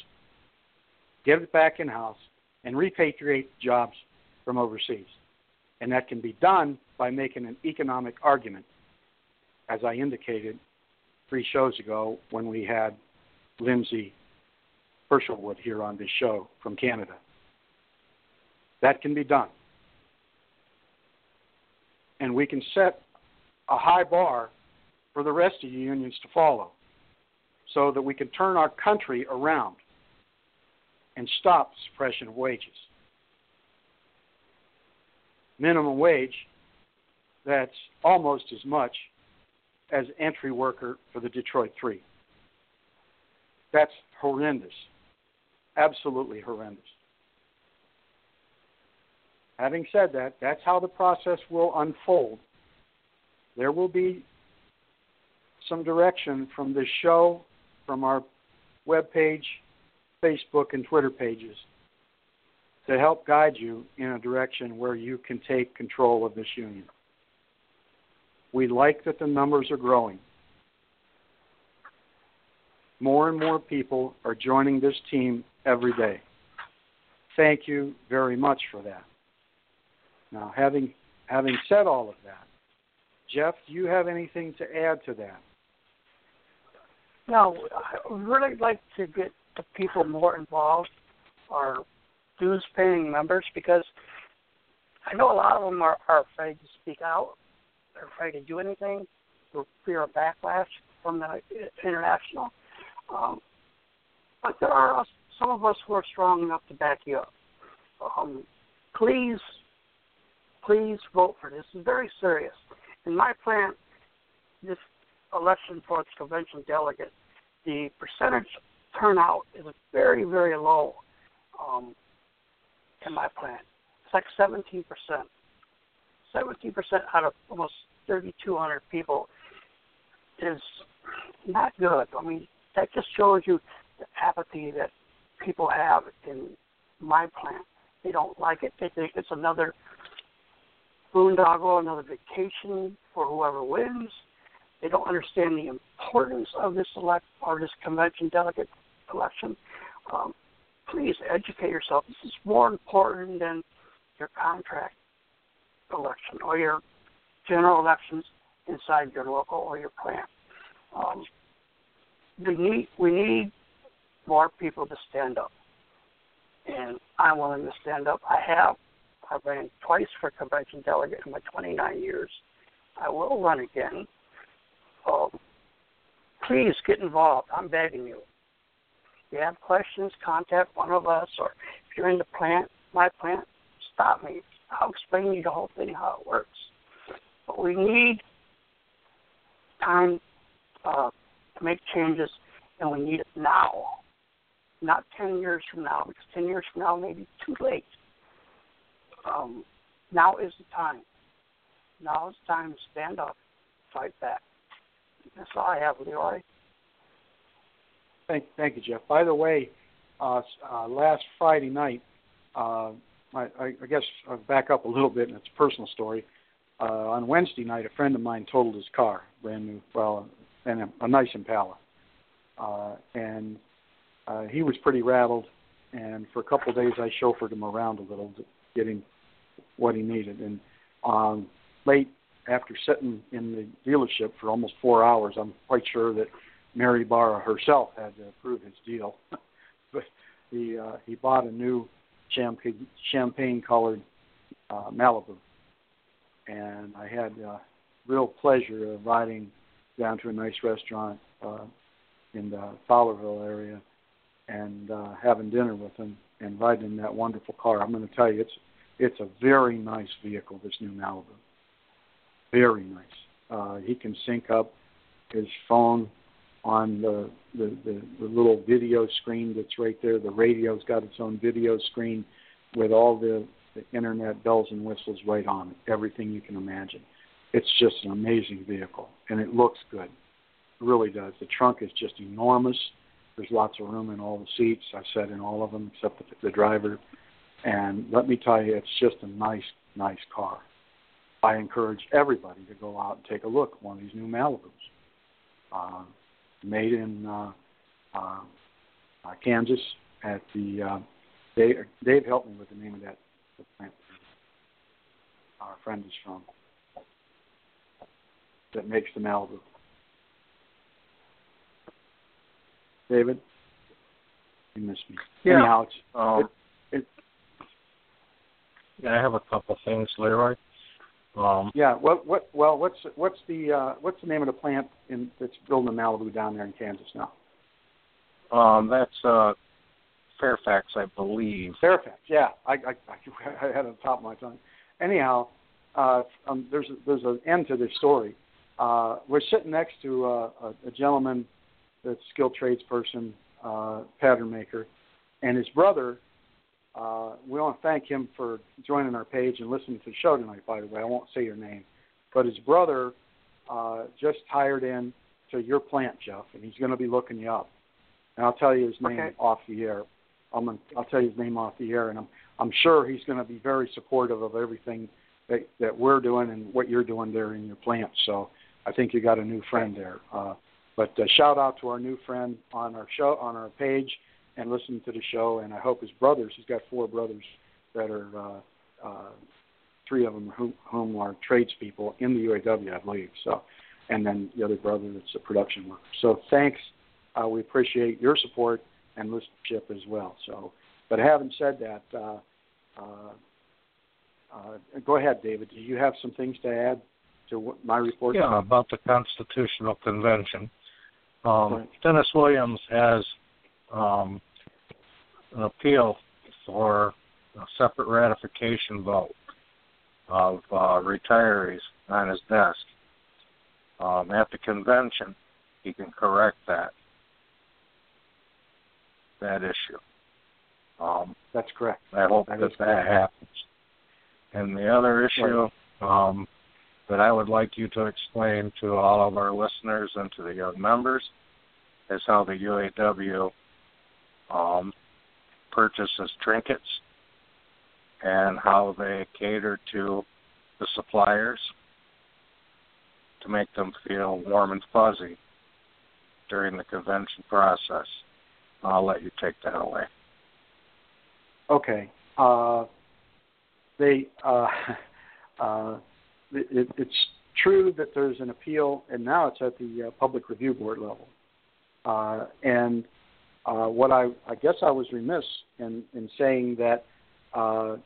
get it back in house, and repatriate jobs from overseas. And that can be done by making an economic argument, as I indicated three shows ago when we had Lindsay Hinshelwood here on this show from Canada. That can be done. And we can set a high bar for the rest of the unions to follow so that we can turn our country around and stop suppression of wages. Minimum wage, that's almost as much as entry worker for the Detroit Three. That's horrendous. Absolutely horrendous. Having said that, that's how the process will unfold. There will be some direction from this show, from our web page, Facebook, and Twitter pages to help guide you in a direction where you can take control of this union. We like that the numbers are growing. More and more people are joining this team every day. Thank you very much for that. Now, having having said all of that, Jeff, do you have anything to add to that? No, I really like to get the people more involved, our dues paying members, because I know a lot of them are, are afraid to speak out, they're afraid to do anything for fear of backlash from the international. Um, but there are some of us who are strong enough to back you up. Um, please, please vote for this. It's very serious. In my plant, this election for its convention delegate, the percentage turnout is very, very low um, in my plant. It's like 17%. 17% out of almost 3,200 people is not good. I mean, that just shows you the apathy that people have in my plant. They don't like it. They think it's another boondoggle, another vacation for whoever wins. They don't understand the importance of this elect or this convention delegate election. Um, please educate yourself. This is more important than your contract election or your general elections inside your local or your plant. Um, we need we need more people to stand up, and I'm willing to stand up. I have. I ran twice for convention delegate in my 29 years. I will run again. Um, please get involved. I'm begging you. If you have questions, contact one of us, or if you're in the plant, my plant, stop me. I'll explain to you the whole thing how it works. But we need time uh, to make changes, and we need it now, not 10 years from now, because 10 years from now may be too late. Um, now is the time. Now is the time to stand up, fight back. That's all I have, Leroy. Thank, thank you, Jeff. By the way, uh, uh, last Friday night, uh, I, I guess I'll back up a little bit, and it's a personal story. Uh, on Wednesday night, a friend of mine totaled his car, brand new, well, and a, a nice Impala, uh, and uh, he was pretty rattled. And for a couple of days, I chauffeured him around a little, to get him what he needed. And um, late after sitting in the dealership for almost four hours, I'm quite sure that Mary Barra herself had to approve his deal. [laughs] but he uh, he bought a new champagne champagne colored uh, Malibu, and I had uh, real pleasure of riding down to a nice restaurant uh, in the Fowlerville area and uh, having dinner with him and riding in that wonderful car. I'm going to tell you, it's it's a very nice vehicle. This new Malibu, very nice. Uh, he can sync up his phone on the, the the the little video screen that's right there. The radio's got its own video screen with all the, the internet bells and whistles right on it. Everything you can imagine. It's just an amazing vehicle, and it looks good. It really does. The trunk is just enormous. There's lots of room in all the seats. I sat in all of them except the, the driver. And let me tell you, it's just a nice, nice car. I encourage everybody to go out and take a look at one of these new Malibus. Uh, made in uh, uh, uh, Kansas at the uh, Dave, Dave helped me with the name of that plant. Our friend is from that makes the Malibu. David, you missed me. Yeah. Anyhow, it's, Um, it, it, yeah, I have a couple things, Leroy. Um, yeah. What what well what's what's the uh, what's the name of the plant in that's building the Malibu down there in Kansas now? um, that's uh, Fairfax, I believe. Fairfax. Yeah, I I, [laughs] I had it on top of my tongue. Anyhow, uh, um, there's a, there's an end to this story. Uh, we're sitting next to uh, a, a gentleman that's a skilled tradesperson, uh, pattern maker, and his brother. Uh, we want to thank him for joining our page and listening to the show tonight. By the way, I won't say your name, but his brother uh, just hired in to your plant, Jeff, and he's going to be looking you up. And I'll tell you his name Okay. off the air. I'm gonna, I'll tell you his name off the air, and I'm I'm sure he's going to be very supportive of everything that that we're doing and what you're doing there in your plant. So I think you got a new friend there. Uh, but uh, shout out to our new friend on our show on our page and listen to the show. And I hope his brothers. He's got four brothers that are uh, uh, three of them whom, whom are tradespeople in the UAW, I believe. So, and then the other brother that's a production worker. So thanks uh, we appreciate your support and listenership as well. So, but having said that, uh, uh, uh, go ahead, David. Do you have some things to add to my report? Yeah, about the Constitutional Convention. Um, Right. Dennis Williams has um, an appeal for a separate ratification vote of uh, retirees on his desk. Um, at the convention, he can correct that that issue. Um, That's correct. I hope That that that, happens. And the other issue um, that I would like you to explain to all of our listeners and to the young members is how the UAW um, purchases trinkets and how they cater to the suppliers to make them feel warm and fuzzy during the convention process. I'll let you take that away. Okay. Uh, they uh, [laughs] uh, it, it's true that there's an appeal, and now it's at the uh, public review board level. Uh, and uh, what I, I guess I was remiss in, in saying that uh,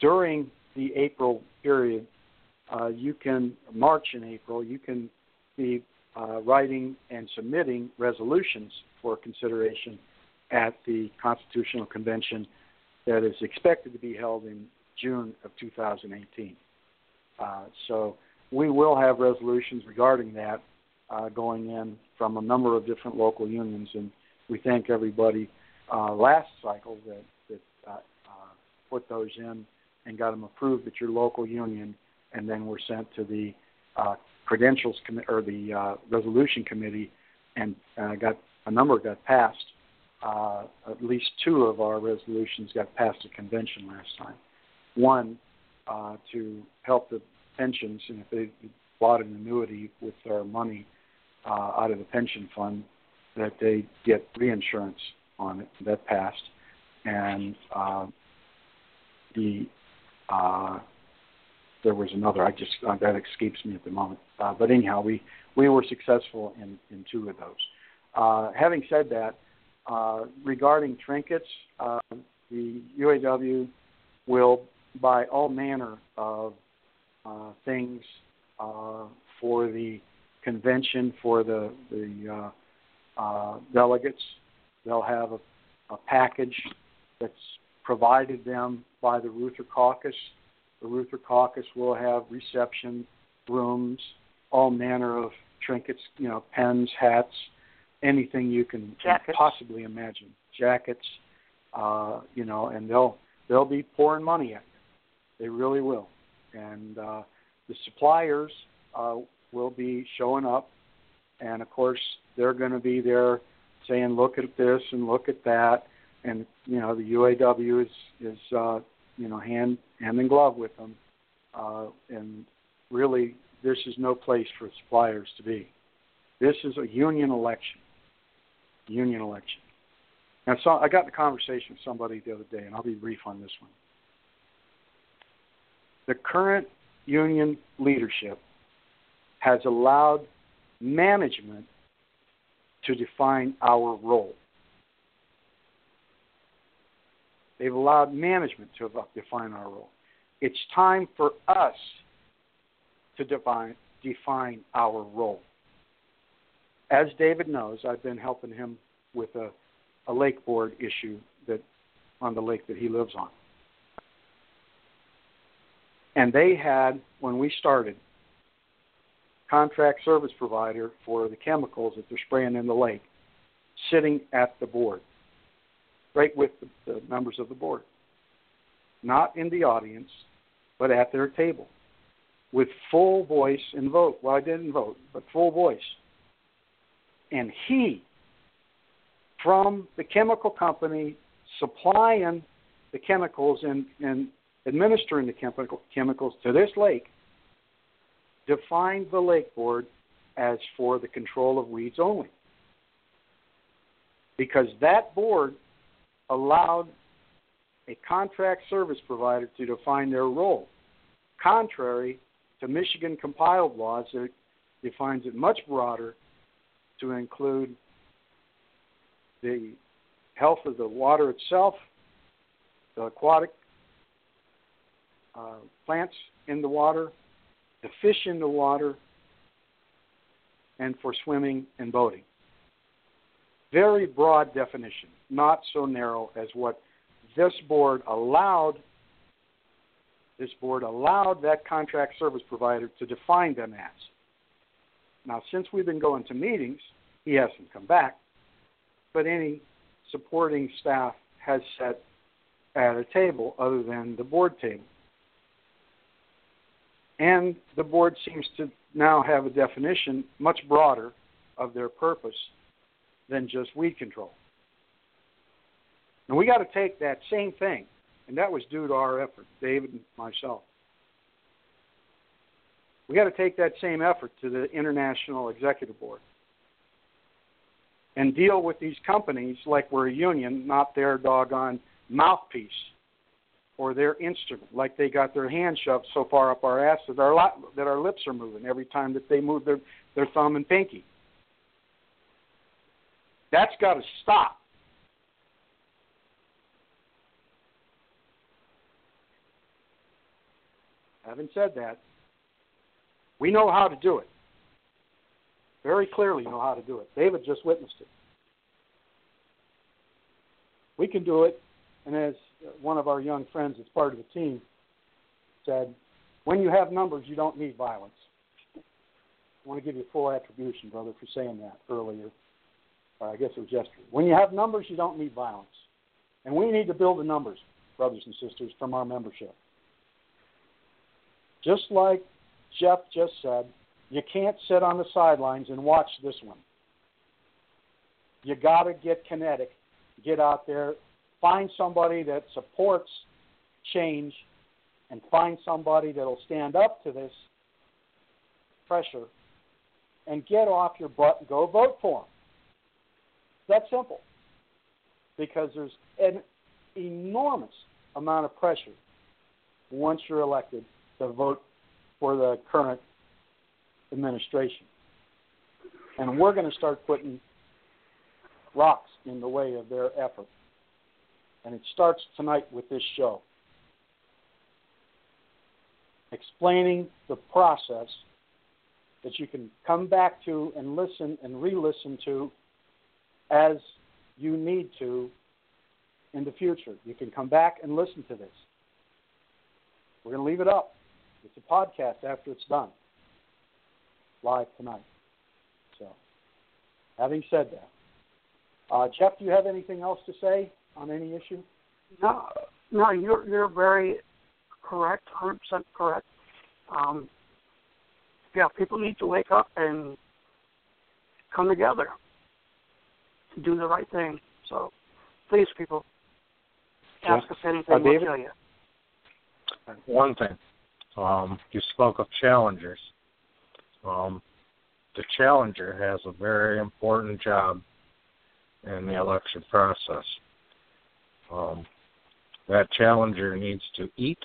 during the April period, uh, you can March and April, you can be uh, writing and submitting resolutions for consideration at the Constitutional Convention that is expected to be held in June of 2018. Uh, so we will have resolutions regarding that uh, going in from a number of different local unions, and we thank everybody uh, last cycle that, that uh, uh, put those in and got them approved at your local union, and then were sent to the uh, credentials committee or the uh, resolution committee, and got a number got passed. At least two of our resolutions got passed at convention last time. One uh, to help the pensions, and if they bought an annuity with their money uh, out of the pension fund, that they get reinsurance on it. That passed, and uh, the uh, there was another. I just uh, that escapes me at the moment. Uh, but anyhow, we we were successful in in two of those. Uh, having said that, uh, regarding trinkets, uh, the UAW will buy all manner of uh, things uh, for the convention for the the uh, uh, delegates. They'll have a, a package that's provided them by the Reuther Caucus. The Reuther Caucus will have reception rooms, all manner of trinkets, you know, pens, hats, anything you can Jackets. possibly imagine. Jackets, uh, you know, and they'll they'll be pouring money at. They really will. And uh, the suppliers uh, will be showing up, and of course they're going to be there saying, "Look at this and look at that," and you know the UAW is is uh, you know hand hand in glove with them, uh, and really this is no place for suppliers to be. This is a union election. Union election. Now, so I got in a conversation with somebody the other day, and I'll be brief on this one. The current union leadership has allowed management to define our role. They've allowed management to define our role. It's time for us to define define our role. As David knows, I've been helping him with a, a lake board issue that on the lake that he lives on. And they had, when we started, contract service provider for the chemicals that they're spraying in the lake, sitting at the board, right with the, the members of the board. Not in the audience, but at their table, with full voice and vote. Well, I didn't vote, but full voice. And he, from the chemical company, supplying the chemicals and, and administering the chemical, chemicals to this lake, defined the lake board as for the control of weeds only. Because that board allowed a contract service provider to define their role, contrary to Michigan compiled laws that defines it much broader to include the health of the water itself, the aquatic uh, plants in the water, the fish in the water, and for swimming and boating. Very broad definition, not so narrow as what this board allowed this board allowed that contract service provider to define them as. Now, since we've been going to meetings, he hasn't come back, but any supporting staff has sat at a table other than the board table. And the board seems to now have a definition much broader of their purpose than just weed control. And we got to take that same thing, and that was due to our effort, David and myself. We got to take that same effort to the International Executive Board and deal with these companies like we're a union, not their doggone mouthpiece or their instrument, like they got their hand shoved so far up our ass that our that our lips are moving every time that they move their their thumb and pinky. That's got to stop. Having said that, we know how to do it. Very clearly know how to do it. David just witnessed it. We can do it, and as one of our young friends that's part of the team said, when you have numbers, you don't need violence. I want to give you full attribution, brother, for saying that earlier. Or I guess it was yesterday. When you have numbers, you don't need violence. And we need to build the numbers, brothers and sisters, from our membership. Just like Jeff just said, you can't sit on the sidelines and watch this one. You got to get kinetic, get out there, find somebody that supports change, and find somebody that'll stand up to this pressure and get off your butt and go vote for them. That simple. Because there's an enormous amount of pressure once you're elected to vote for the current administration. And we're going to start putting rocks in the way of their effort. And it starts tonight with this show. Explaining the process that you can come back to and listen and re listen to as you need to in the future. You can come back and listen to this. We're going to leave it up. It's a podcast after it's done, live tonight. So, having said that, uh, Jeff, do you have anything else to say on any issue? No, no, you're you're very correct, hundred percent correct. Um, yeah, people need to wake up and come together to do the right thing. So, please, people, ask us anything. Uh, we'll tell you. One thing, um, you spoke of challengers. Um, the challenger has a very important job in the election process. Um, that challenger needs to eat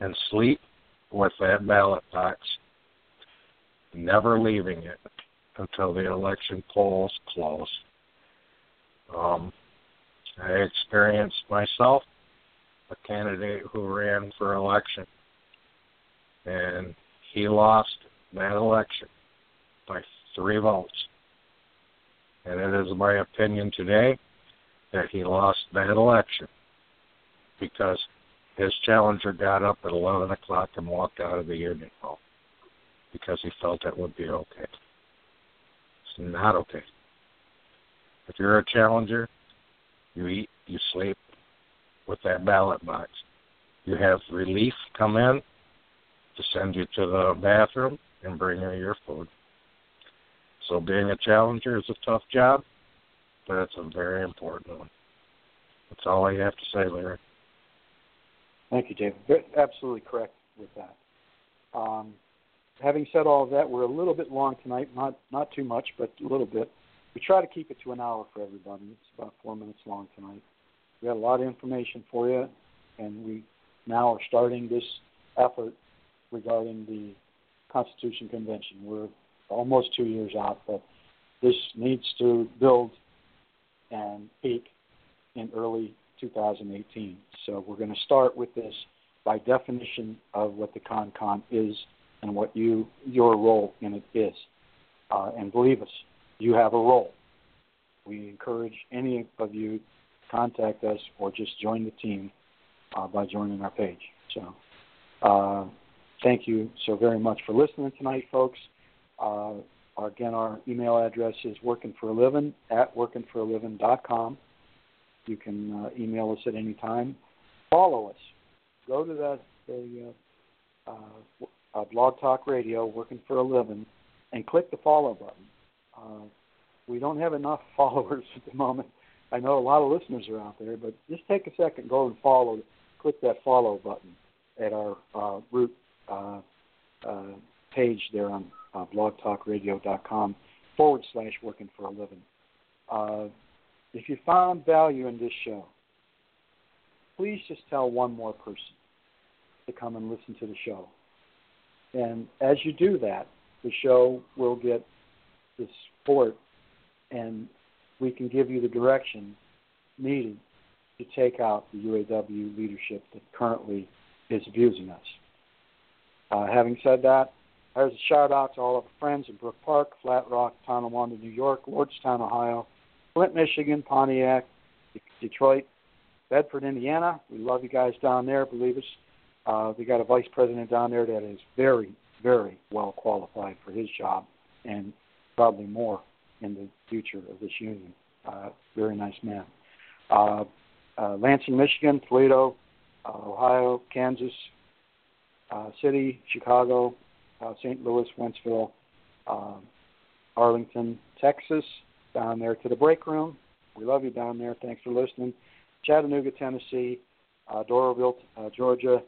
and sleep with that ballot box, never leaving it until the election polls close. Um, I experienced myself a candidate who ran for election, and he lost that election by three votes. And it is my opinion today that he lost that election because his challenger got up at 11 o'clock and walked out of the union hall because he felt it would be okay. It's not okay. If you're a challenger, you eat, you sleep with that ballot box. You have relief come in to send you to the bathroom and bring you your food. So being a challenger is a tough job, it's a very important one. That's all I have to say, Larry. Thank you, David. Absolutely correct with that. Um, having said all of that, we're a little bit long tonight. Not not too much, but a little bit. We try to keep it to an hour for everybody. It's about four minutes long tonight. We had a lot of information for you, and we now are starting this effort regarding the Constitution Convention. We're almost two years out, but this needs to build and peak in early 2018. So we're going to start with this by definition of what the CONCON is and what you your role in it is. Uh, and believe us, you have a role. We encourage any of you to contact us or just join the team uh, by joining our page. So, uh, thank you so very much for listening tonight, folks. Uh, again, our email address is workingforaliving at workingforaliving.com. You can uh, email us at any time. Follow us. Go to that the uh, uh, Blog Talk Radio, Working for a Living, and click the follow button. Uh, we don't have enough [laughs] followers at the moment. I know a lot of listeners are out there, but just take a second, go and follow, click that follow button at our uh, root uh, uh, page there on uh, blogtalkradio.com forward slash working for a living. Uh, if you found value in this show, please just tell one more person to come and listen to the show. And as you do that, the show will get the support and we can give you the direction needed to take out the UAW leadership that currently is abusing us. Uh, having said that, there's a shout out to all of our friends in Brook Park, Flat Rock, Tonawanda, New York, Lordstown, Ohio, Flint, Michigan, Pontiac, Detroit, Bedford, Indiana. We love you guys down there. Believe us, uh, we got a vice president down there that is very, very well qualified for his job, and probably more in the future of this union. Uh, very nice man. Uh, uh, Lansing, Michigan, Toledo, uh, Ohio, Kansas uh, City, Chicago, uh, St. Louis, Wentzville, uh, Arlington, Texas, down there to the break room. We love you down there. Thanks for listening. Chattanooga, Tennessee, uh, Doraville, uh, Georgia,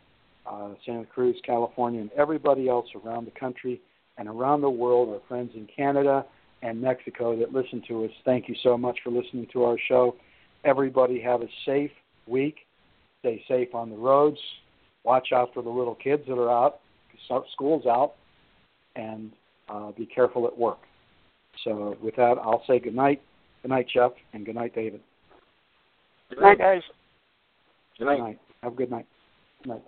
uh, Santa Cruz, California, and everybody else around the country and around the world, our friends in Canada, and Mexico that listen to us. Thank you so much for listening to our show. Everybody have a safe week. Stay safe on the roads. Watch out for the little kids that are out. School's out, and uh, be careful at work. So with that, I'll say good night. Good night, Jeff, and good night, David. Good night, guys. Good night. Good night. Have a good night. Good night.